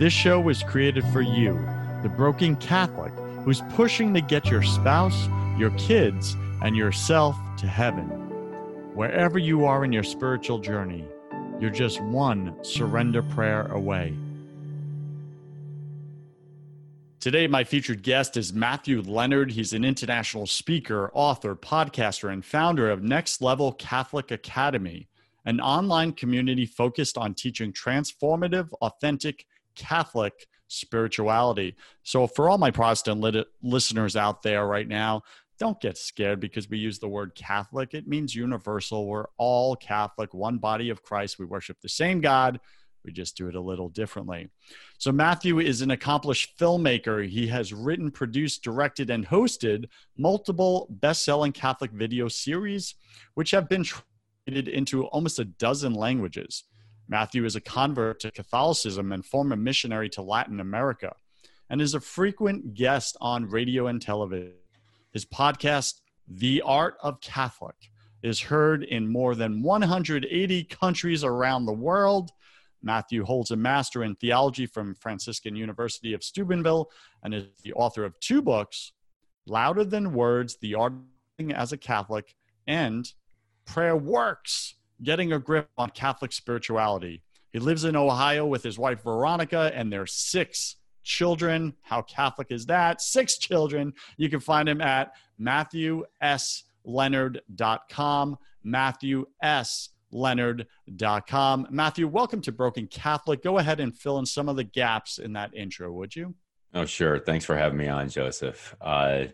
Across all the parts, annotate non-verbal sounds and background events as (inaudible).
This show was created for you, the broken Catholic who's pushing to get your spouse, your kids, and yourself to heaven. Wherever you are in your spiritual journey, you're just one surrender prayer away. Today, my featured guest is Matthew Leonard. He's an international speaker, author, podcaster, and founder of Next Level Catholic Academy, an online community focused on teaching transformative, authentic, Catholic spirituality. So, for all my Protestant lit- listeners out there right now, don't get scared because we use the word Catholic. It means universal. We're all Catholic, one body of Christ. We worship the same God. We just do it a little differently. So, Matthew is an accomplished filmmaker. He has written, produced, directed, and hosted multiple best selling Catholic video series, which have been translated into almost a dozen languages. Matthew is a convert to Catholicism and former missionary to Latin America, and is a frequent guest on radio and television. His podcast, The Art of Catholic, is heard in more than 180 countries around the world. Matthew holds a master in theology from Franciscan University of Steubenville and is the author of two books, Louder Than Words, The Art as a Catholic, and Prayer Works, getting a grip on Catholic spirituality. He lives in Ohio with his wife Veronica and their six children. How Catholic is that? Six children. You can find him at matthewsleonard.com. Matthewsleonard.com. Matthew, welcome to Broken Catholic. Go ahead and fill in some of the gaps in that intro, would you? Oh, sure. Thanks for having me on, Joseph. Uh,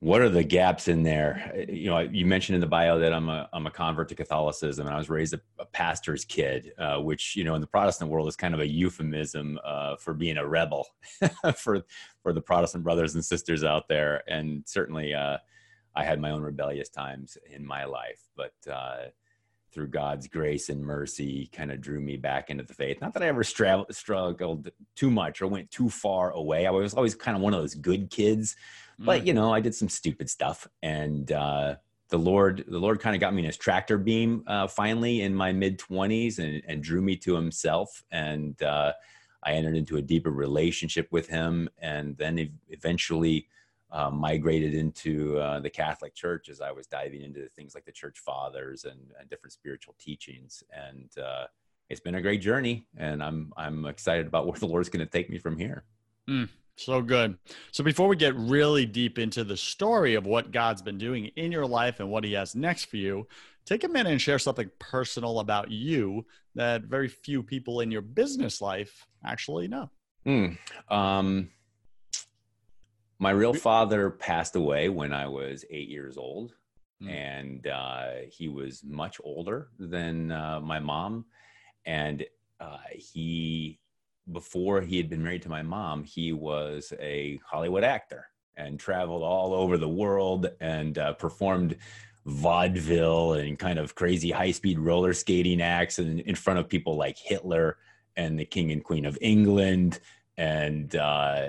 what are the gaps in there? You know you mentioned in the bio that i'm a i'm a convert to catholicism and i was raised a, a pastor's kid uh, which you know in the protestant world is kind of a euphemism uh, for being a rebel (laughs) for for the protestant brothers and sisters out there. And certainly uh, i had my own rebellious times in my life but uh, through god's grace and mercy kind of drew me back into the faith. Not that i ever struggled too much or went too far away. I was always kind of one of those good kids but mm. you know, I did some stupid stuff, and uh, the Lord, the Lord, kind of got me in His tractor beam uh, finally in my mid twenties, and, and drew me to Himself, and uh, I entered into a deeper relationship with Him, and then eventually. Uh, migrated into uh, the Catholic Church as I was diving into things like the Church Fathers and, and different spiritual teachings, and uh, it's been a great journey. And I'm I'm excited about where the Lord's going to take me from here. Mm. So good. So before we get really deep into the story of what God's been doing in your life and what he has next for you, take a minute and share something personal about you that very few people in your business life actually know. Mm, um, my real father passed away when I was eight years old, mm. and uh, he was much older than uh, my mom, and uh, he before he had been married to my mom, he was a Hollywood actor and traveled all over the world and uh, performed vaudeville and kind of crazy high speed roller skating acts and in front of people like Hitler and the King and Queen of England and uh,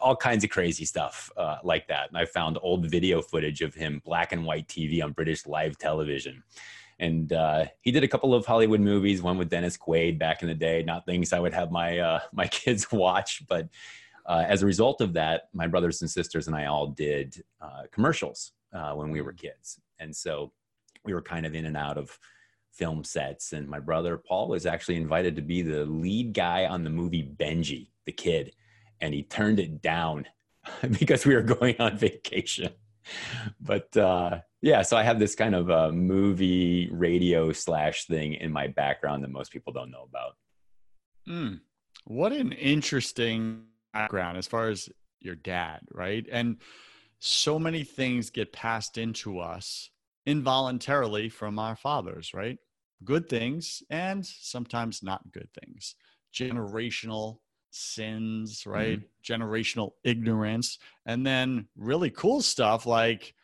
all kinds of crazy stuff uh, like that. And I found old video footage of him, black and white TV on British live television and uh, he did a couple of Hollywood movies, one with Dennis Quaid back in the day. Not things I would have my uh, (laughs) my kids (laughs) watch, but uh, as a result of that, my brothers and sisters and I all did uh, commercials uh, when we were kids, and so we were kind of in and out of film sets. And my brother Paul was actually invited to be the lead guy on the movie Benji, the kid, and he turned it down (laughs) because we were going on vacation. (laughs) But uh, yeah, so I have this kind of movie radio slash thing in my background that most people don't know about. Mm, what an interesting background as far as your dad, right? And so many things get passed into us involuntarily from our fathers, right? Good things and sometimes not good things. Generational sins, right? Mm-hmm. Generational ignorance. And then really cool stuff like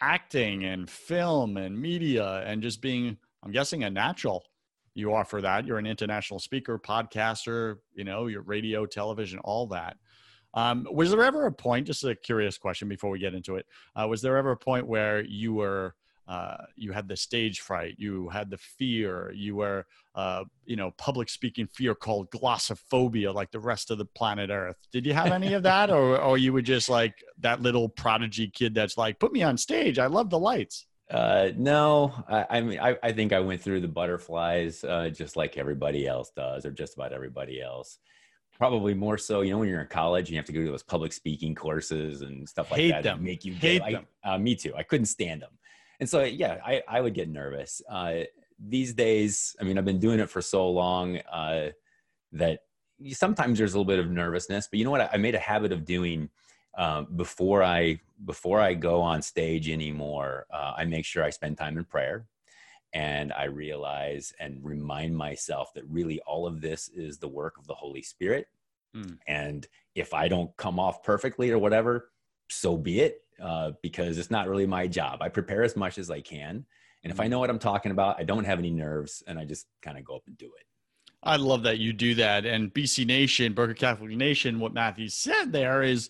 acting and film and media and just being, I'm guessing, a natural. You offer that. You're an international speaker, podcaster, you know, your radio, television, all that. Um, was there ever a point, just a curious question before we get into it, uh, was there ever a point where you were uh, you had the stage fright, you had the fear, you were, uh, you know, public speaking fear called glossophobia, like the rest of the planet Earth. Did you have any of that, or or you were just like that little prodigy kid that's like, put me on stage, I love the lights. Uh, no, I, I mean, I, I, think I went through the butterflies uh, just like everybody else does, or just about everybody else. Probably more so, you know, when you're in college, you have to go to those public speaking courses and stuff like Hate that. Them. Make you hate get, them. I, uh, me too. I couldn't stand them and so yeah i, I would get nervous. Uh, these days i mean i've been doing it for so long uh, that sometimes there's a little bit of nervousness but you know what? I, made a habit of doing uh, before i before i go on stage anymore uh, i make sure i spend time in prayer and i realize and remind myself that really all of this is the work of the holy spirit. Mm. and if i don't come off perfectly or whatever so be it uh, because it's not really my job. I prepare as much as I can. And if I mm-hmm. know what I'm talking about, I don't have any nerves and I just kind of go up and do it. I love that you do that. And BC Nation, Broken Catholic Nation, what Matthew said there is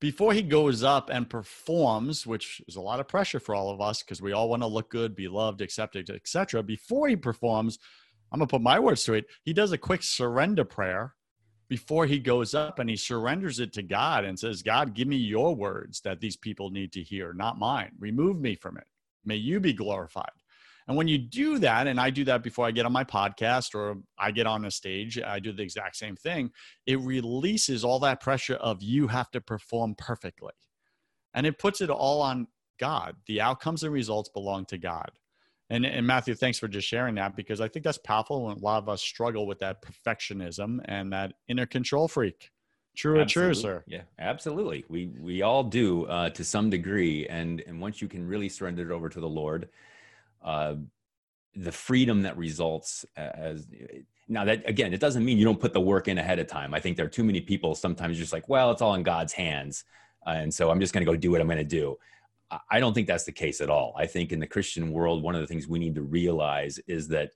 before he goes up and performs, which is a lot of pressure for all of us because we all want to look good, be loved, accepted, etc. Before he performs, I'm gonna put my words to it. He does a quick surrender prayer before he goes up and he surrenders it to God and says, God, give me your words that these people need to hear, not mine. Remove me from it. May you be glorified. And when you do that, and I do that before I get on my podcast or I get on a stage, I do the exact same thing. It releases all that pressure of you have to perform perfectly. And it puts it all on God. The outcomes and results belong to God. And, and Matthew, thanks for just sharing that because I think that's powerful. And a lot of us struggle with that perfectionism and that inner control freak. True true, sir. Yeah, absolutely. We we all do uh, to some degree, and and once you can really surrender it over to the Lord, uh, the freedom that results as now that again, it doesn't mean you don't put the work in ahead of time. I think there are too many people sometimes just like, well, it's all in God's hands, uh, and so I'm just going to go do what I'm going to do. I don't think that's the case at all. I think in the Christian world, one of the things we need to realize is that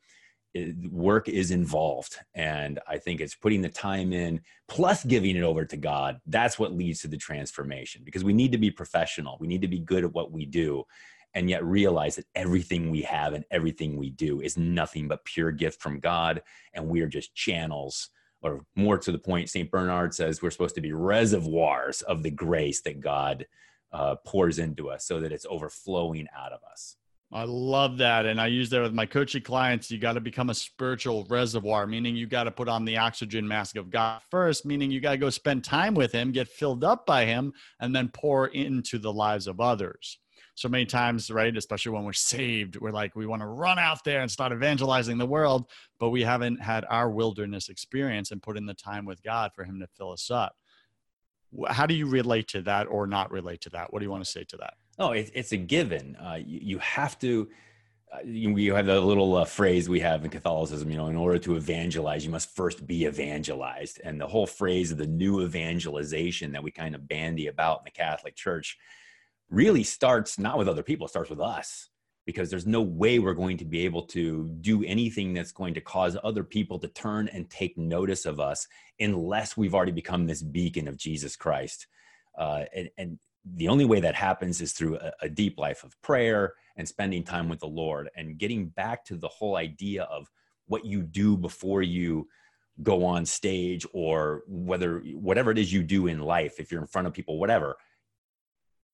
work is involved. And I think it's putting the time in plus giving it over to God. That's what leads to the transformation because we need to be professional. We need to be good at what we do and yet realize that everything we have and everything we do is nothing but pure gift from God. And we are just channels or more to the point, St. Bernard says we're supposed to be reservoirs of the grace that God uh, pours into us so that it's overflowing out of us. I love that. And I use that with my coaching clients. You got to become a spiritual reservoir, meaning you got to put on the oxygen mask of God first, meaning you got to go spend time with Him, get filled up by Him, and then pour into the lives of others. So many times, right, especially when we're saved, we're like, we want to run out there and start evangelizing the world, but we haven't had our wilderness experience and put in the time with God for Him to fill us up how do you relate to that or not relate to that? What do you want to say to that? Oh it, it's a given. Uh, you, you, have to uh, you, you, have the little uh, phrase we have in catholicism you know in order to evangelize you must first be evangelized. And the whole phrase of the new evangelization that we kind of bandy about in the catholic church really starts not with other people it starts with us because there's no way we're going to be able to do anything that's going to cause other people to turn and take notice of us unless we've already become this beacon of Jesus Christ. Uh, and, and, the only way that happens is through a, a deep life of prayer and spending time with the Lord and getting back to the whole idea of what you do before you go on stage or whether whatever it is you do in life if you're in front of people whatever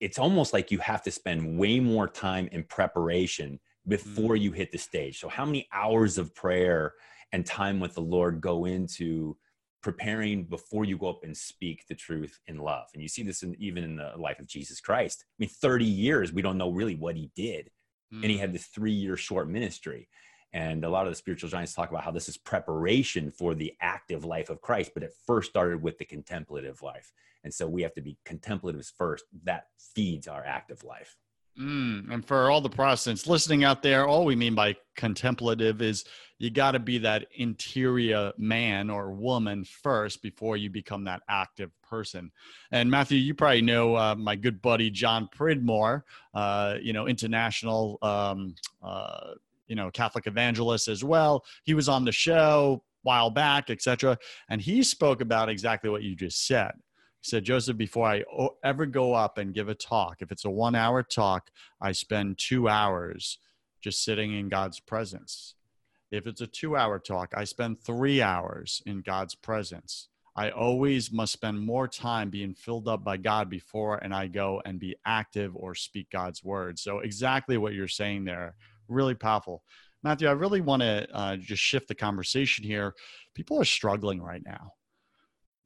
it's almost like you have to spend way more time in preparation before mm. you hit the stage. So, how many hours of prayer and time with the Lord go into preparing before you go up and speak the truth in love? And you see this in, even in the life of Jesus Christ. I mean, 30 years, we don't know really what he did. Mm. And he had mm. this three year short ministry. And a lot of the spiritual giants talk about how this is preparation for the active life of Christ, but it first started with the contemplative life. And so we have to be contemplatives first. That feeds our active life. Mm, and for all the Protestants listening out there, all we mean by contemplative is you got to be that interior man or woman first before you become that active person. And Matthew, you probably know uh, my good buddy John Pridmore, uh, you know, international, um, uh, you know, Catholic evangelist as well. He was on the show while back, etc., and he spoke about exactly what you just said he said, Joseph, before I ever go up and give a talk, if it's a one hour talk, I spend two hours just sitting in God's presence. If it's a two hour talk, I spend three hours in God's presence. I always must spend more time being filled up by God before and I go and be active or speak God's word. So, exactly what you're saying there, really powerful. Matthew, I really want to uh, just shift the conversation here. People are struggling right now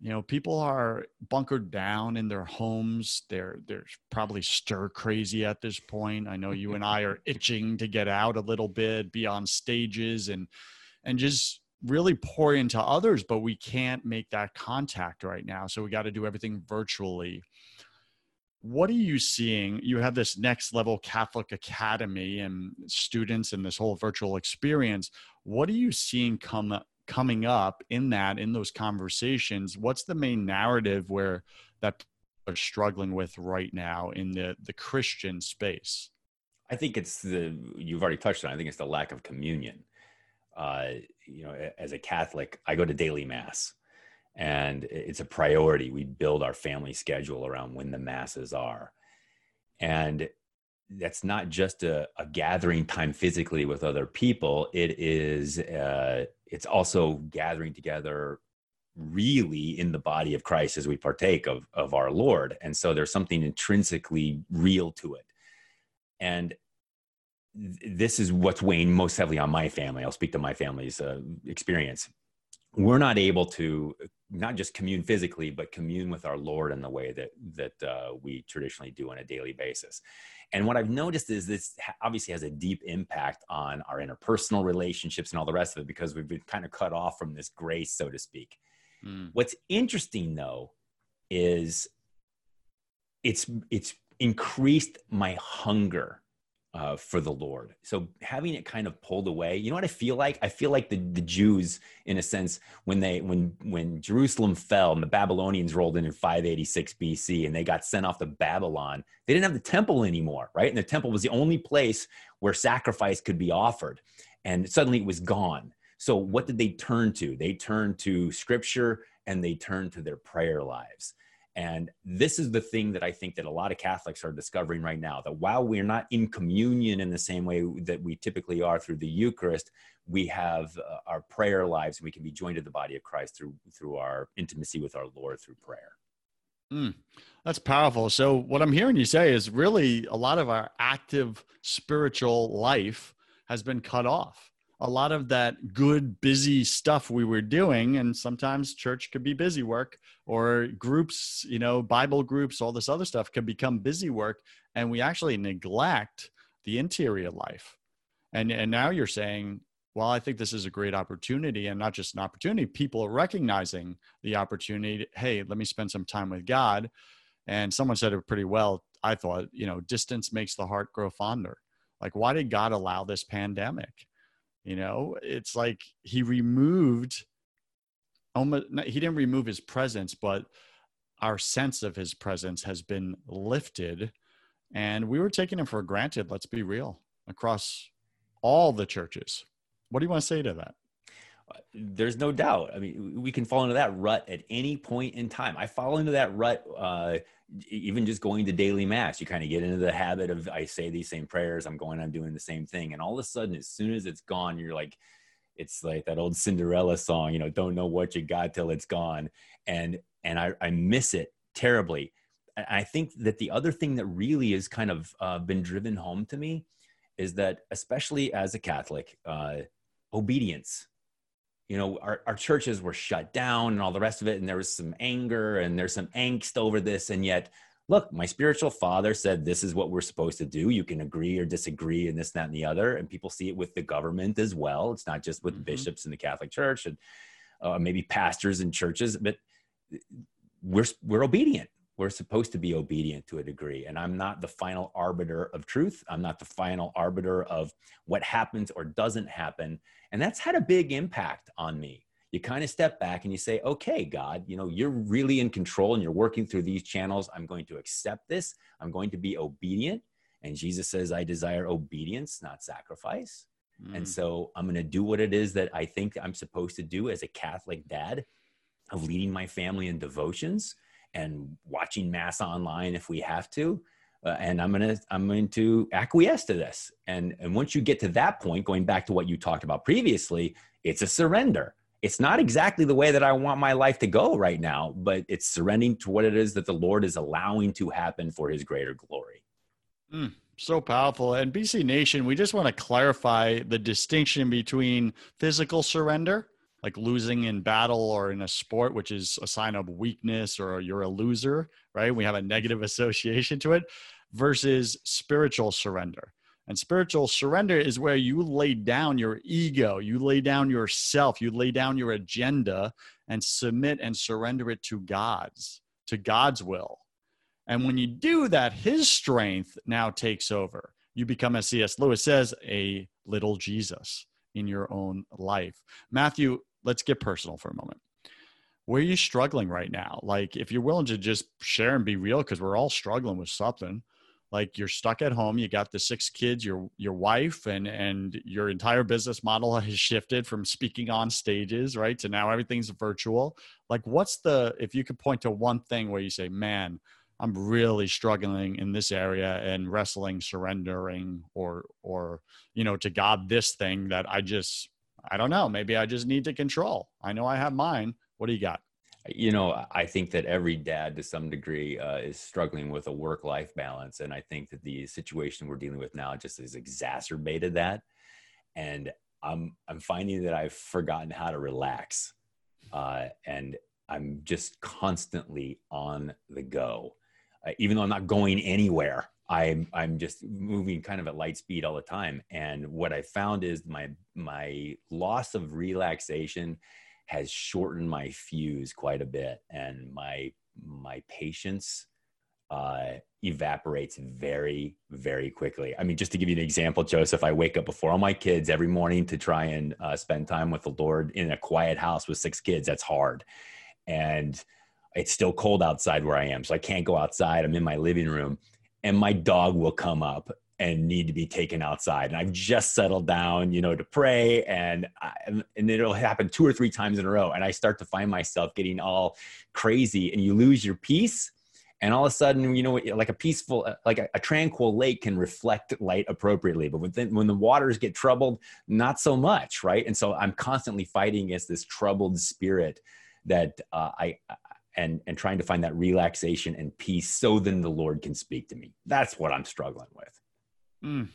you know people are bunkered down in their homes. They're they're probably stir crazy at this point. I know you and i are (laughs) itching to get out a little bit be on stages and and just really pour into others but we can't make that contact right now so we got to do everything virtually. What are you seeing? You have this next level catholic academy and students and this whole virtual experience. What are you seeing come coming up in that in those conversations what's the main narrative where that are struggling with right now in the the christian space? I think it's the you've already touched on i think it's the lack of communion. Uh, you know as a catholic i go to daily mass and it's a priority. We build our family schedule around when the masses are. And that's not just a, a gathering time physically with other people it is uh, it's also gathering together really in the body of Christ as we partake of, of our Lord. And so there's something intrinsically real to it. And th- this is what's weighing most heavily on my family. I'll speak to my family's uh, experience. We're not able to not just commune physically, but commune with our Lord in the way that that uh, we traditionally do on a daily basis. And what I've noticed is this obviously has a deep impact on our interpersonal relationships and all the rest of it because we've been kind of cut off from this grace, so to speak. Mm. What's interesting though is it's it's increased my hunger uh, for the Lord. So having it kind of pulled away, you know what I feel like? I feel like the, the Jews, in a sense, when they when when Jerusalem fell and the Babylonians rolled in in 586 BC and they got sent off to Babylon, they didn't have the temple anymore, right? And the temple was the only place where sacrifice could be offered, and suddenly it was gone. So what did they turn to? They turned to Scripture and they turned to their prayer lives. And this is the thing that I think that a lot of Catholics are discovering right now that while we're not in communion in the same way that we typically are through the Eucharist, we have uh, our prayer lives and we can be joined to the body of Christ through through our intimacy with our Lord through prayer. Mm, that's powerful. So what I'm hearing you say is really a lot of our active spiritual life has been cut off a lot of that good busy stuff we were doing and sometimes church could be busy work or groups you know bible groups all this other stuff can become busy work and we actually neglect the interior life. And and now you're saying well i think this is a great opportunity and not just an opportunity people are recognizing the opportunity. Hey let me spend some time with god. And someone said it pretty well i thought you know distance makes the heart grow fonder. Like why did god allow this pandemic you know, it's like he removed almost he didn't remove his presence, but our sense of his presence has been lifted and we were taking him for granted, let's be real, across all the churches. What do you want to say to that? There's no doubt. I mean, we can fall into that rut at any point in time. I fall into that rut uh, even just going to daily mass, you kind of get into the habit of I say these same prayers, I'm going, I'm doing the same thing. And all of a sudden, as soon as it's gone, you're like, it's like that old Cinderella song, you know, don't know what you got till it's gone. And and I, I miss it terribly. I think that the other thing that really has kind of uh, been driven home to me is that especially as a Catholic, uh, obedience. You know, our, our churches were shut down and all the rest of it, and there was some anger and there's some angst over this, and yet look, my spiritual father said this is what we're supposed to do. You can agree or disagree and this, that, and the other. And people see it with the government as well. It's not just with mm-hmm. bishops in the Catholic Church and uh, maybe pastors in churches, but we're, we're obedient. We're supposed to be obedient to a degree. And I'm not the final arbiter of truth. I'm not the final arbiter of what happens or doesn't happen. And that's had a big impact on me you kind of step back and you say, okay, God, you know, you're really in control and you're working through these channels. I'm going to accept this. I'm going to be obedient. And Jesus says, I desire obedience, not sacrifice. Mm. And so I'm going to do what it is that I think I'm supposed to do as a Catholic dad of leading my family in devotions and watching mass online if we have to. Uh, and I'm going to I'm going to acquiesce to this. And and once you get to that point, going back to what you talked about previously, it's a surrender it's not exactly the way that I want my life to go right now, but it's surrendering to what it is that the Lord is allowing to happen for his greater glory. Mm, so powerful. And BC Nation, we just want to clarify the distinction between physical surrender, like losing in battle or in a sport, which is a sign of weakness or you're a loser, right? We have a negative (laughs) association to it, versus spiritual surrender and spiritual surrender is where you lay down your ego, you lay down yourself, you lay down your agenda and submit and surrender it to God's, to God's will. And when you do that, his strength now takes over. You become, as C.S. Lewis says, a little Jesus in your own life. Matthew, let's get personal for a moment. Where are you struggling right now? Like, if you're willing to just share and be real, because we're all struggling with something like you're stuck at home you got the six kids your your wife and and your entire business model (laughs) has shifted from speaking on stages right to now everything's virtual like what's the if you could point to one thing where you say man i'm really struggling in this area and wrestling surrendering or or you know to god this thing that i just i don't know. Maybe i just need to control. I know i have mine. What do you got? You know i think that every dad to some degree uh, is struggling with a work life balance and i think that the situation we're dealing with now just has exacerbated that. And i'm i'm finding that i've forgotten how to relax uh, and i'm just constantly on the go uh, even though i'm not going anywhere i'm i'm just moving kind of at light speed all the time. And what i found is my my loss of relaxation has shortened my fuse quite a bit. And my my patience uh, evaporates very very quickly. I mean just to give you an example joseph i wake up before all my kids every morning to try and uh, spend time with the lord in a quiet house with six kids. That's hard. And it's still cold outside where i am so i can't go outside. I'm in my living room and my dog will come up and need to be taken outside. And I've just settled down, you know, to pray, and I, and it'll happen two or three times in a row, and I start to find myself getting all crazy, and you lose your peace. And all of a sudden, you know, like a peaceful, like a, a tranquil lake can reflect light appropriately, but when, when the waters get troubled, not so much, right? And so I'm constantly fighting against this troubled spirit that uh, I, and and trying to find that relaxation and peace so then the lord can speak to me that's what i'm struggling with Mm.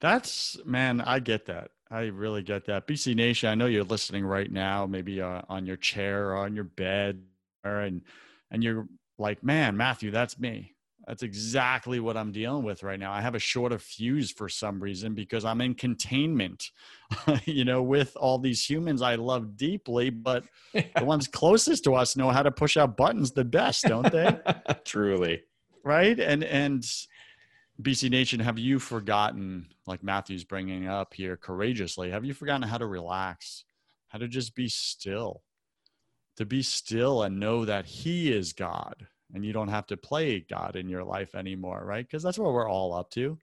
That's man, I get that. I really get that. BC Nation, I know you're listening right now, maybe uh, on your chair or on your bed, and and you're like, man, Matthew, that's me. That's exactly what I'm dealing with right now. I have a shorter fuse for some reason because I'm in containment, (laughs) you know, with all these humans I love deeply, but the (laughs) ones closest to us know how to push out buttons the best, don't they? (laughs) Truly. Right. And, and BC Nation, have you forgotten, like Matthew's bringing up here courageously, have you forgotten how to relax, how to just be still, to be still and know that He is God and you don't have to play God in your life anymore, right? Because that's what we're all up to.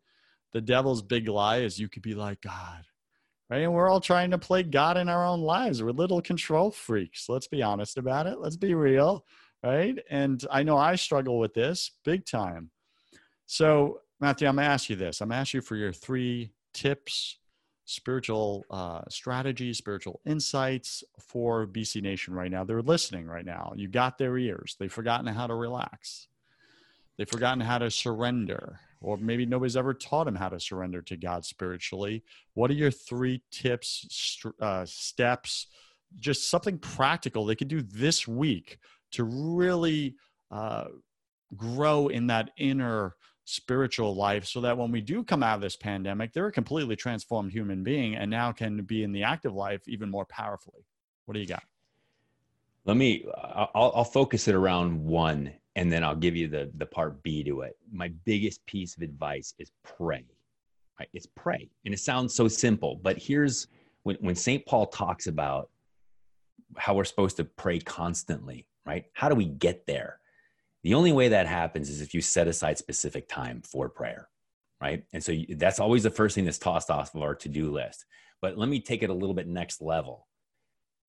The devil's big lie is you could be like God, right? And we're all trying to play God in our own lives. We're little control freaks. Let's be honest about it. Let's be real, right? And I know I struggle with this big time. So Matthew, I'm going to ask you this. I'm going to ask you for your three tips, spiritual uh, strategies, spiritual insights for BC Nation right now. They're listening right now. You got their ears. They've forgotten how to relax. They've forgotten how to surrender. or maybe nobody's ever taught him how to surrender to God spiritually. What are your three tips, uh, steps, just something practical they could do this week to really uh, grow in that inner spiritual life so that when we do come out of this pandemic, they're a completely transformed human being and now can be in the active life even more powerfully? What do you got? Let me, I'll, I'll focus it around one and then I'll give you the, the part B to it. My biggest piece of advice is pray. Right? It's pray. And it sounds so simple, but here's when, when St. Paul talks about how we're supposed to pray constantly, right? How do we get there? The only way that happens is if you set aside specific time for prayer, right? And so that's always the first thing that's tossed off of our to do list. But let me take it a little bit next level.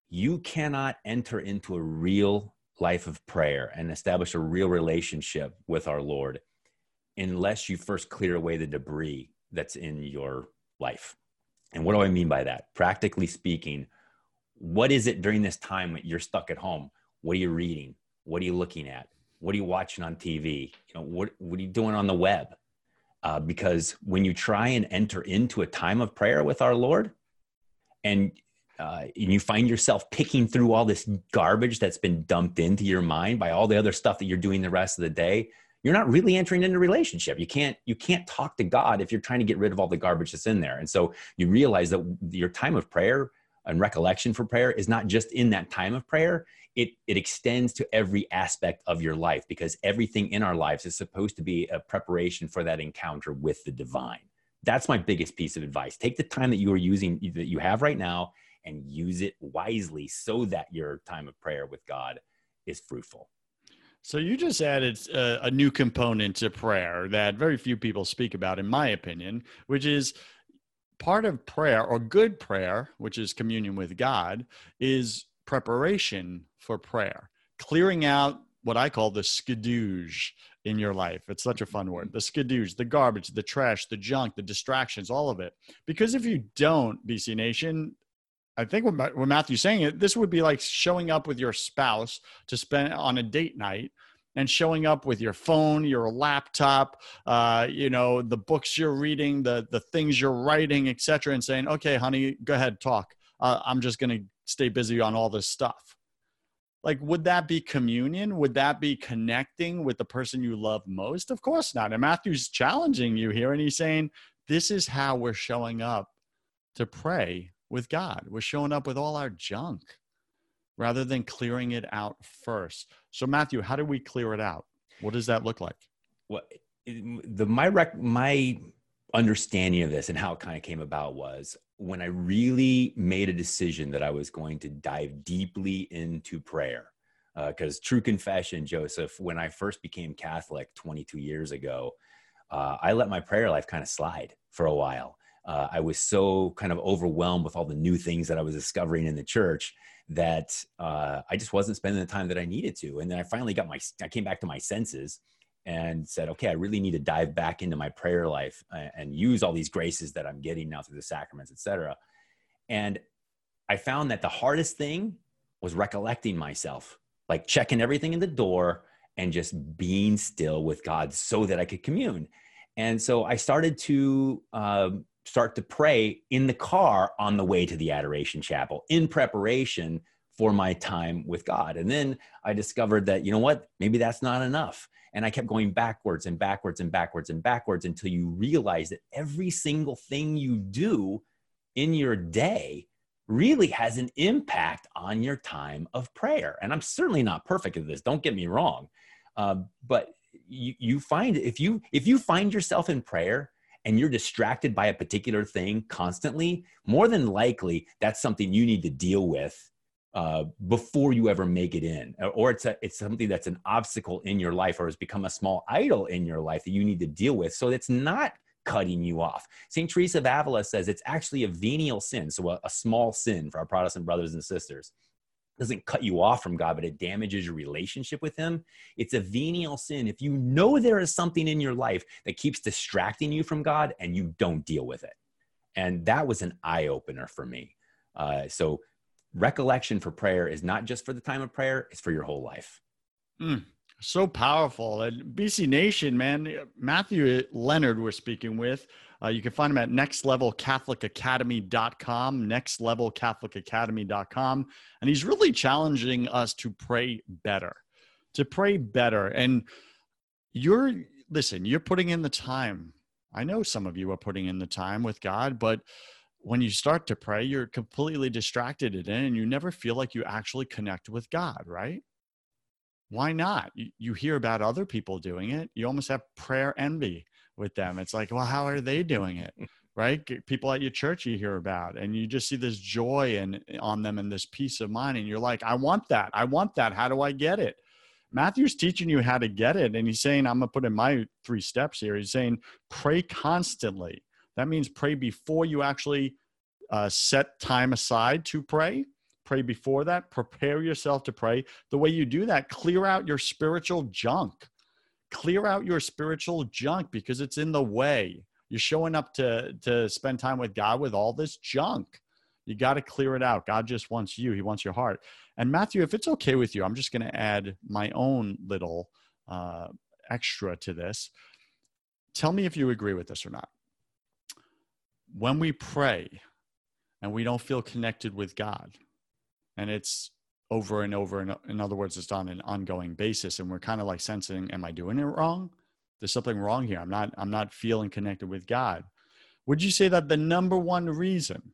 You cannot enter into a real life of prayer and establish a real relationship with our Lord unless you first clear away the debris that's in your life. And what do I mean by that? Practically speaking, what is it during this time that you're stuck at home? What are you reading? What are you looking at? What are you watching on TV? You know, what, what are you doing on the web? Uh, because when you try and enter into a time of prayer with our Lord, and uh, and you find yourself picking through all this garbage that's been dumped into your mind by all the other stuff that you're doing the rest of the day, you're not really entering into a relationship. You can't you can't talk to God if you're trying to get rid of all the garbage that's in there. And so you realize that your time of prayer and recollection for prayer is not just in that time of prayer it it extends to every aspect of your life because everything in our lives is supposed to be a preparation for that encounter with the divine. That's my biggest piece of advice. Take the time that you are using that you have right now and use it wisely so that your time of prayer with god is fruitful. So you just added a, a new component to prayer that very few people speak about in my opinion which is part of prayer or good prayer which is communion with god is preparation for prayer, clearing out what I call the skadooge in your life. It's such a fun word. The skadooge, the garbage, the trash, the junk, the distractions, all of it. Because if you don't, BC Nation, I think what, what Matthew's saying, it this would be like showing up with your spouse to spend on a date night and showing up with your phone, your laptop, uh, you know, the books you're reading, the the things you're writing, etc., and saying, "Okay, honey, go ahead, talk. Uh, I'm just going to stay busy on all this stuff." like would that be communion would that be connecting with the person you love most of course not and matthew's challenging you here and he's saying this is how we're showing up to pray with god we're showing up with all our junk rather than clearing it out first so matthew how do we clear it out what does that look like well the my rec my understanding of this and how it kind of came about was when I really made a decision that I was going to dive deeply into prayer. Because uh, true confession, Joseph, when I first became Catholic 22 years ago, uh, I let my prayer life kind of slide for a while. Uh, I was so kind of overwhelmed with all the new things that I was discovering in the church that uh, I just wasn't spending the time that I needed to. And then I finally got my, I came back to my senses and said, okay, I really need to dive back into my prayer life and use all these graces that I'm getting now through the sacraments, etc. And I found that the hardest thing was recollecting myself, like checking everything in the door and just being still with God so that I could commune. And so I started to um, start to pray in the car on the way to the adoration chapel in preparation for my time with God. And then I discovered that, you know what, maybe that's not enough. And I kept going backwards and backwards and backwards and backwards until you realize that every single thing you do in your day really has an impact on your time of prayer. And I'm certainly not perfect at this. Don't get me wrong. Uh, but you, you find if you if you find yourself in prayer and you're distracted by a particular thing constantly, more than likely that's something you need to deal with uh, before you ever make it in, or it's a, it's something that's an obstacle in your life, or has become a small idol in your life that you need to deal with. So it's not cutting you off. Saint Teresa of Avila says it's actually a venial sin, so a, a small sin for our Protestant brothers and sisters. Doesn't cut you off from God, but it damages your relationship with Him. It's a venial sin if you know there is something in your life that keeps distracting you from God and you don't deal with it. And that was an eye opener for me. Uh, so recollection for prayer is not just for the time of prayer, it's for your whole life. Mm, So powerful. And BC Nation, man, Matthew Leonard, we're speaking with. Uh, you can find him at nextlevelcatholicacademy.com, nextlevelcatholicacademy.com. And he's really challenging us to pray better, to pray better. And you're, listen, you're putting in the time. I know some of you are putting in the time with God, but when you start to pray, you're completely distracted in and you never feel like you actually connect with God, right? Why not? You, you hear about other people doing it. You almost have prayer envy with them. It's like, well, how are they doing it? (laughs) right? People at your church you hear about, and you just see this joy and on them and this peace of mind, and you're like, I want that. I want that. How do I get it? Matthew's teaching you how to get it, and he's saying, I'm gonna put in my three steps here. He's saying, pray constantly. That means pray before you actually uh, set time aside to pray. Pray before that. Prepare yourself to pray. The way you do that, clear out your spiritual junk clear out your spiritual junk because it's in the way. You're showing up to to spend time with God with all this junk. You got to clear it out. God just wants you. He wants your heart. And Matthew, if it's okay with you, I'm just going to add my own little uh, extra to this. Tell me if you agree with this or not. When we pray and we don't feel connected with God, and it's over and over. And in other words, it's on an ongoing basis. And we're kind of like sensing, am I doing it wrong? There's something wrong here. I'm not, I'm not feeling connected with God. Would you say that the number one reason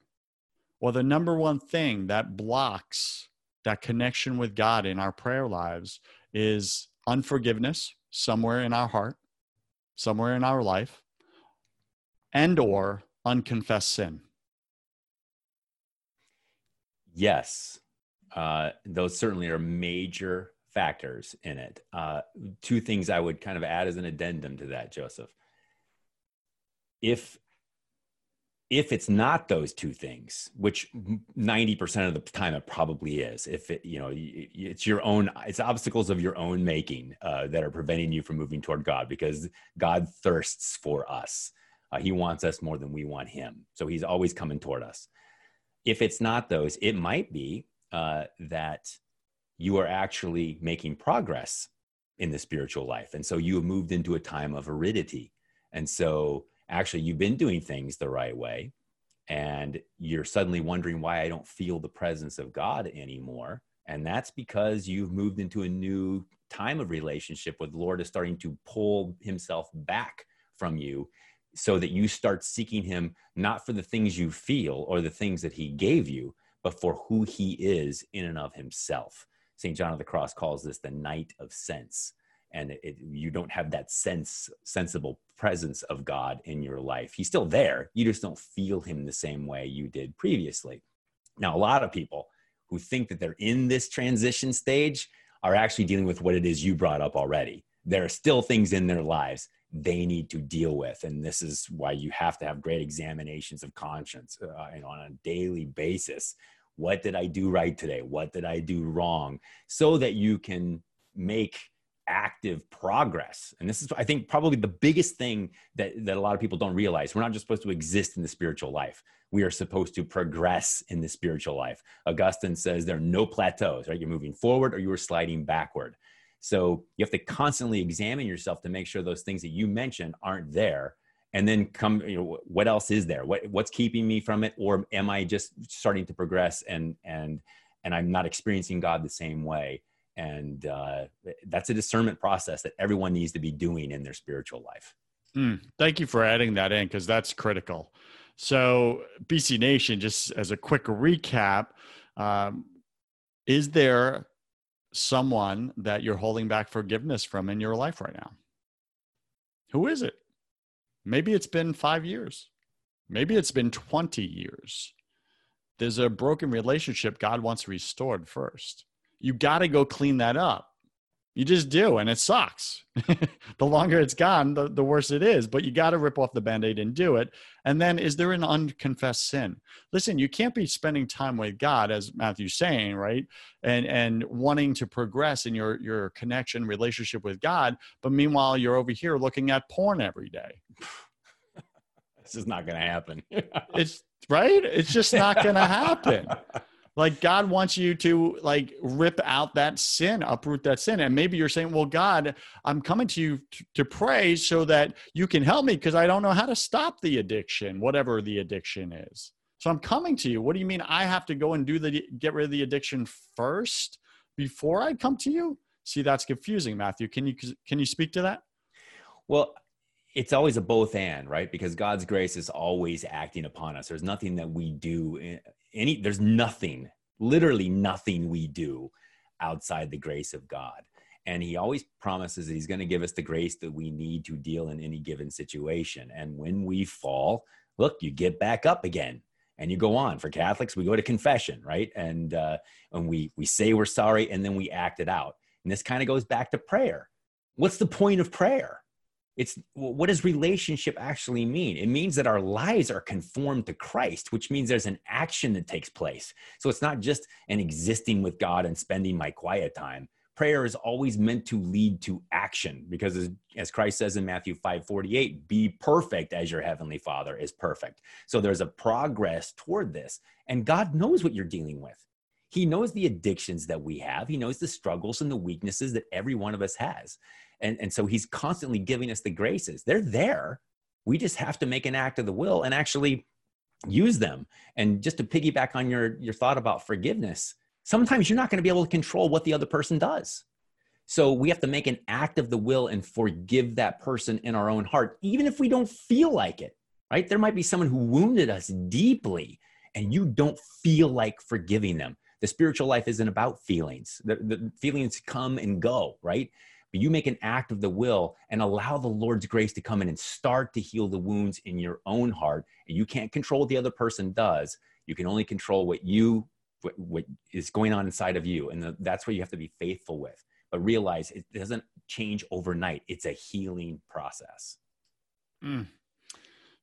or the number one thing that blocks that connection with God in our prayer lives is unforgiveness somewhere in our heart, somewhere in our life, and or unconfessed sin? Yes. Uh, those certainly are major factors in it. Uh, two things I would kind of add as an addendum to that, Joseph. If if it's not those two things, which 90% of the time it probably is, if it, you know, it's your own, it's obstacles of your own making uh, that are preventing you from moving toward God because God thirsts for us. Uh, he wants us more than we want him. So he's always coming toward us. If it's not those, it might be uh, that you are actually making progress in the spiritual life. And so you have moved into a time of aridity. And so actually you've been doing things the right way. And you're suddenly wondering why I don't feel the presence of God anymore. And that's because you've moved into a new time of relationship with the Lord is starting to pull himself back from you so that you start seeking him not for the things you feel or the things that he gave you, but for who he is in and of himself. St. John of the Cross calls this the night of sense. And it, you don't have that sense, sensible presence of God in your life. He's still there. You just don't feel him the same way you did previously. Now, a lot of people who think that they're in this transition stage are actually dealing with what it is you brought up already. There are still things in their lives they need to deal with. And this is why you have to have great examinations of conscience uh, and on a daily basis. What did I do right today? What did I do wrong? So that you can make active progress. And this is, I think, probably the biggest thing that, that a lot of people don't realize. We're not just supposed to exist in the spiritual life. We are supposed to progress in the spiritual life. Augustine says there are no plateaus, right? You're moving forward or you are sliding backward. So you have to constantly examine yourself to make sure those things that you mentioned aren't there. And then come, you know, what else is there? What what's keeping me from it? Or am I just starting to progress and and and I'm not experiencing God the same way? And uh, that's a discernment process that everyone needs to be doing in their spiritual life. Mm, thank you for adding that in because that's critical. So, BC Nation, just as a quick recap, um, is there someone that you're holding back forgiveness from in your life right now? Who is it? Maybe it's been five years. Maybe it's been 20 years. There's a broken relationship God wants restored first. You got to go clean that up. You just do, and it sucks. (laughs) the longer it's gone, the, the worse it is. But you got to rip off the band aid and do it. And then, is there an unconfessed sin? Listen, you can't be spending time with God, as Matthew's saying, right? And and wanting to progress in your your connection relationship with God, but meanwhile you're over here looking at porn every day. (laughs) this is not going to happen. it's right. It's just not going (laughs) to happen Like God wants you to like rip out that sin, uproot that sin. And maybe you're saying, well, God, I'm coming to you to, pray so that you can help me because I don't know how to stop the addiction, whatever the addiction is. So I'm coming to you. What do you mean I have to go and do the get rid of the addiction first before I come to you? See, that's confusing, Matthew. Can you can you speak to that? Well, it's always a both and, right? Because God's grace is always acting upon us. There's nothing that we do eh, any there's nothing, literally nothing we do outside the grace of God. And he always promises that he's going to give us the grace that we need to deal in any given situation. And when we fall, look, you get back up again and you go on. For Catholics, we go to confession, right? And uh, and we we say we're sorry, and then we act it out. And this kind of goes back to prayer. What's the point of prayer? It's what does relationship actually mean? It means that our lives are conformed to Christ, which means there's an action that takes place. So it's not just an existing with God and spending my quiet time. Prayer is always meant to lead to action because as, as Christ says in Matthew 5 48, be perfect as your heavenly Father is perfect. So there's a progress toward this. And God knows what you're dealing with. He knows the addictions that we have. He knows the struggles and the weaknesses that every one of us has. And, and so he's constantly giving us the graces. They're there. We just have to make an act of the will and actually use them. And just to piggyback on your, your thought about forgiveness, sometimes you're not going to be able to control what the other person does. So we have to make an act of the will and forgive that person in our own heart, even if we don't feel like it, right? There might be someone who wounded us deeply and you don't feel like forgiving them. The spiritual life isn't about feelings. The, the feelings come and go, right? But you make an act of the will and allow the Lord's grace to come in and start to heal the wounds in your own heart. And you can't control what the other person does. You can only control what you what, what is going on inside of you, and the, that's what you have to be faithful with. But realize it doesn't change overnight. It's a healing process. Mm.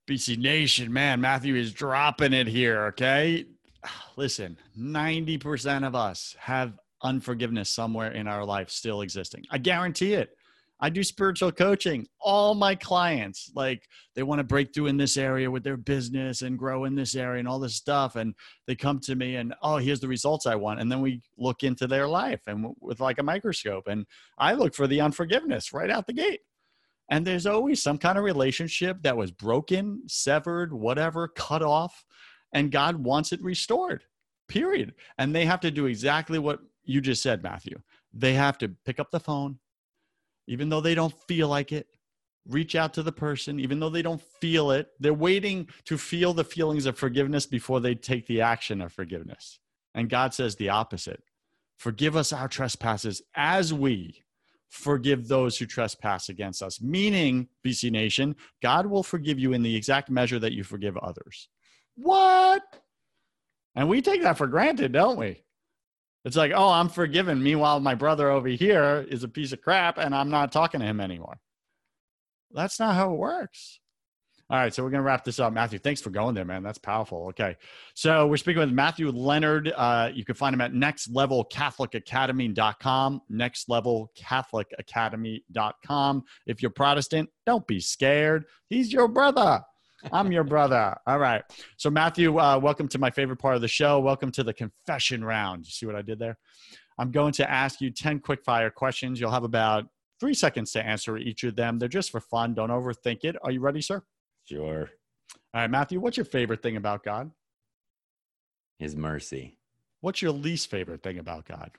BC Nation, man, Matthew is dropping it here. Okay. (sighs) Listen, 90% of us have unforgiveness somewhere in our life still existing. I guarantee it. I do spiritual coaching. All my clients, like, they want to break through in this area with their business and grow in this area and all this stuff. And they come to me and, oh, here's the results I want. And then we look into their life and with like a microscope. And I look for the unforgiveness right out the gate. And there's always some kind of relationship that was broken, severed, whatever, cut off. And God wants it restored, period. And they have to do exactly what you just said, Matthew. They have to pick up the phone, even though they don't feel like it, reach out to the person, even though they don't feel it. They're waiting to feel the feelings of forgiveness before they take the action of forgiveness. And God says the opposite Forgive us our trespasses as we forgive those who trespass against us. Meaning, BC Nation, God will forgive you in the exact measure that you forgive others. What? And we take that for granted, don't we? It's like, oh, I'm forgiven. Meanwhile, my brother over here is a piece of crap and I'm not talking to him anymore. That's not how it works. All right, so we're going to wrap this up. Matthew, thanks for going there, man. That's powerful. Okay. So we're speaking with Matthew Leonard. Uh, you can find him at nextlevelcatholicacademy.com, nextlevelcatholicacademy.com. If you're Protestant, don't be scared. He's your brother. I'm your brother. All right. So, Matthew, uh, welcome to my favorite part of the show. Welcome to the confession round. You see what I did there? I'm going to ask you 10 quick fire questions. You'll have about three seconds to answer each of them. They're just for fun. Don't overthink it. Are you ready, sir? Sure. All right, Matthew, what's your favorite thing about God? His mercy. What's your least favorite thing about God?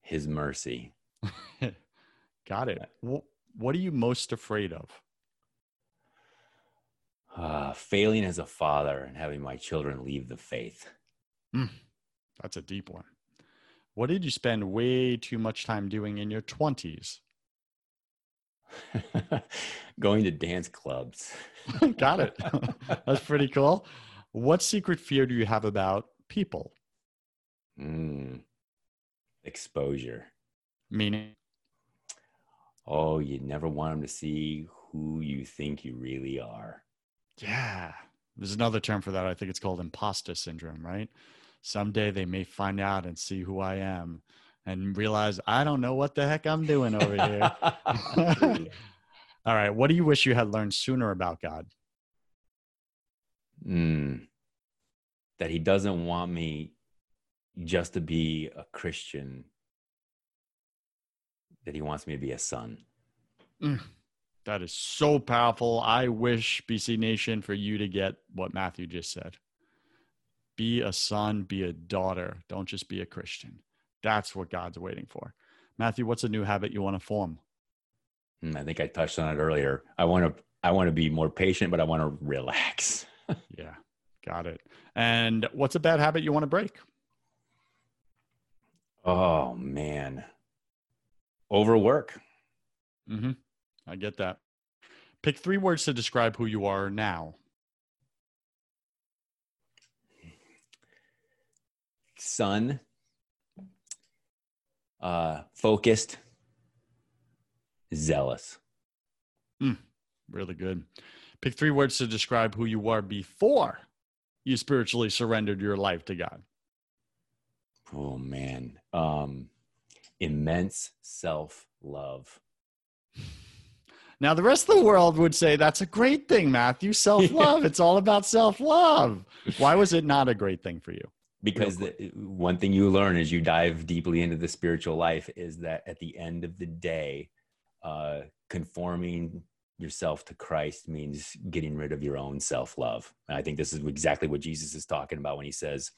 His mercy. (laughs) Got it. What are you most afraid of? Uh, failing as a father and having my children leave the faith. Mm, that's a deep one. What did you spend way too much time doing in your 20s? (laughs) Going to dance clubs. (laughs) Got it. (laughs) that's pretty cool. What secret fear do you have about people? Mm, exposure. Meaning? Oh, you never want them to see who you think you really are. Yeah. There's another term for that. I think it's called imposter syndrome, right? Someday they may find out and see who I am and realize I don't know what the heck I'm doing over here. (laughs) (laughs) All right. What do you wish you had learned sooner about God? Mm, that he doesn't want me just to be a Christian that he wants me to be a son. Mm, that is so powerful. I wish BC Nation for you to get what Matthew just said. Be a son, be a daughter. Don't just be a Christian. That's what God's waiting for. Matthew, what's a new habit you want to form? Hmm, I think I touched on it earlier. I want to I want to be more patient, but I want to relax. (laughs) yeah, got it. And what's a bad habit you want to break? Oh man, overwork. Mm-hmm. I get that. Pick three words to describe who you are now. Son, uh, focused, zealous. Mm, really good. Pick three words to describe who you were before you spiritually surrendered your life to God. Oh man, um, immense self love. Now, the rest of the world would say that's a great thing, Matthew. Self love. (laughs) it's all about self love. Why was it not a great thing for you? Because the, one thing you learn as you dive deeply into the spiritual life is that at the end of the day, uh, conforming yourself to Christ means getting rid of your own self love. And I think this is exactly what Jesus is talking about when he says,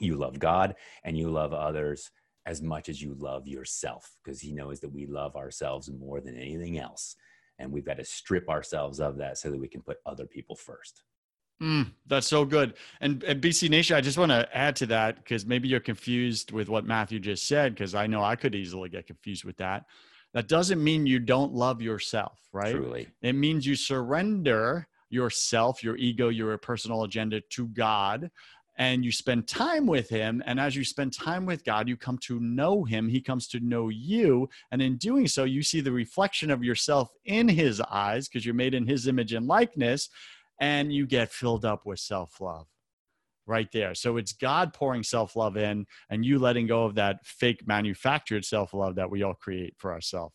You love God and you love others as much as you love yourself, because he knows that we love ourselves more than anything else. And we've got to strip ourselves of that so that we can put other people first. Mm, that's so good. And, and BC Nation, I just want to add to that because maybe you're confused with what Matthew just said, because I know I could easily get confused with that. That doesn't mean you don't love yourself, right? Truly. It means you surrender yourself, your ego, your personal agenda to God and you spend time with him and as you spend time with god you come to know him he comes to know you and in doing so you see the reflection of yourself in his eyes because you're made in his image and likeness and you get filled up with self-love right there. So it's god pouring self-love in and you letting go of that fake manufactured self-love that we all create for ourselves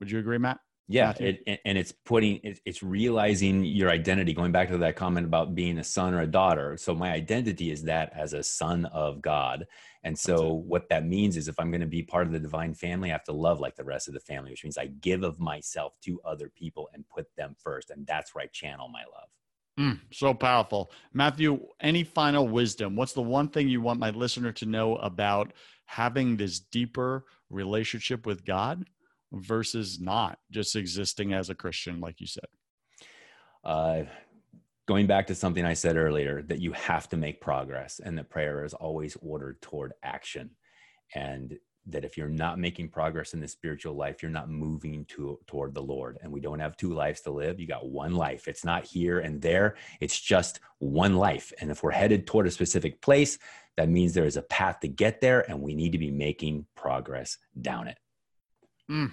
would you agree matt yeah it, and it's putting it's realizing your identity going back to that comment about being a son or a daughter. So my identity is that as a son of god. And so what that means is if i'm going to be part of the divine family i have to love like the rest of the family which means i give of myself to other people and put them first. And that's where i channel my love. Mm, so powerful. Matthew, any final wisdom? What's the one thing you want my listener to know about having this deeper relationship with God versus not just existing as a Christian, like you said? Uh, going back to something I said earlier, that you have to make progress and that prayer is always ordered toward action. And that if you're not making progress in the spiritual life, you're not moving to, toward the Lord. And we don't have two lives to live. You got one life. It's not here and there. It's just one life. And if we're headed toward a specific place, that means there is a path to get there and we need to be making progress down it. Mm.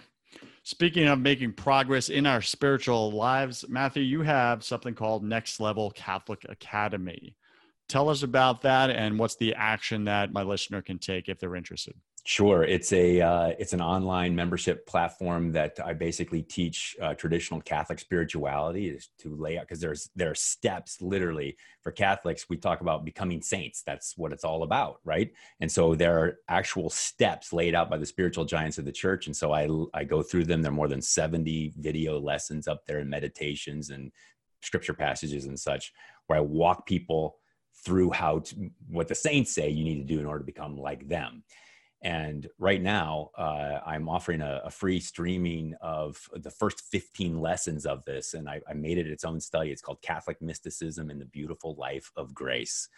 Speaking of making progress in our spiritual lives, Matthew, you have something called Next Level Catholic Academy. Tell us about that and what's the action that my listener can take if they're interested. Sure, it's a uh, it's an online membership platform that I basically teach uh, traditional Catholic spirituality is to lay out because there's there are steps literally for Catholics. We talk about becoming saints. That's what it's all about, right? And so there are actual steps laid out by the spiritual giants of the church. And so I I go through them. There are more than seventy video lessons up there and meditations and scripture passages and such where I walk people through how to what the saints say you need to do in order to become like them and right now, uh, I'm offering a, a, free streaming of the first 15 lessons of this. And I, I, made it its own study. It's called Catholic Mysticism and the Beautiful Life of Grace.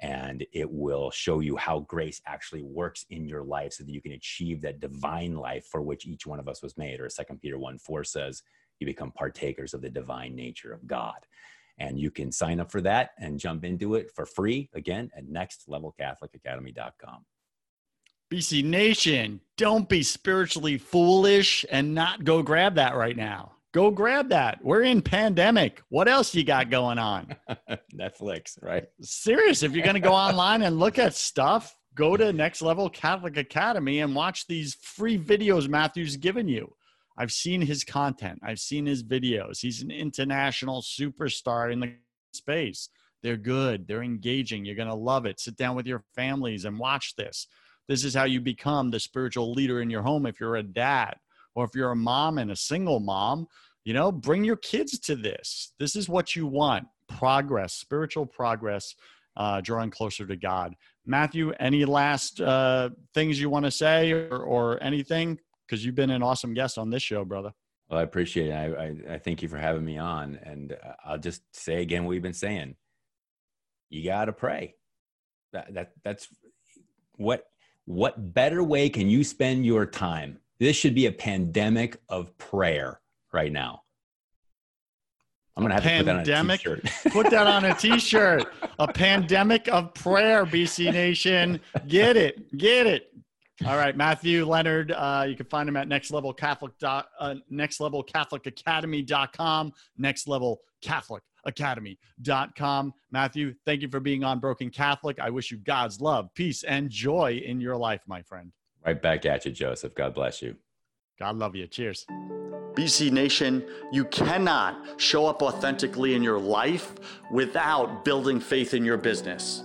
And it will show you how grace actually works in your life so that you can achieve that divine life for which each one of us was made. Or 2 Peter 1 4 says, you become partakers of the divine nature of God. And you can sign up for that and jump into it for free again at nextlevelcatholicacademy.com. BC Nation, don't be spiritually foolish and not go grab that right now. Go grab that. We're in pandemic. What else you got going on? (laughs) Netflix, right? Serious. If you're going to go (laughs) online and look at stuff, go to Next Level Catholic Academy and watch these free videos Matthew's given you. I've seen his content. I've seen his videos. He's an international superstar in the space. They're good, they're engaging. You're going to love it. Sit down with your families and watch this. This is how you become the spiritual leader in your home if you're a dad or if you're a mom and a single mom. You know, bring your kids to this. This is what you want progress, spiritual progress, uh, drawing closer to God. Matthew, any last uh, things you want to say or, or anything? Because you've been an awesome guest on this show, brother. Well, I appreciate it. I, I, I thank you for having me on. And I'll just say again what we've been saying. You got to pray. That, that that's what what better way can you spend your time? This should be a pandemic of prayer right now. I'm gonna have pandemic, to put that on a t-shirt. (laughs) put that on a t-shirt. A pandemic of prayer, BC Nation. Get it, get it. All right, Matthew Leonard. Uh, you can find him at Next Level Catholic. Dot, uh, Next Level Catholic Academy.com. Next Level Catholic Academy.com. Matthew, thank you for being on Broken Catholic. I wish you God's love, peace, and joy in your life, my friend. Right back at you, Joseph. God bless you. God love you. Cheers. BC Nation, you cannot show up authentically in your life without building faith in your business.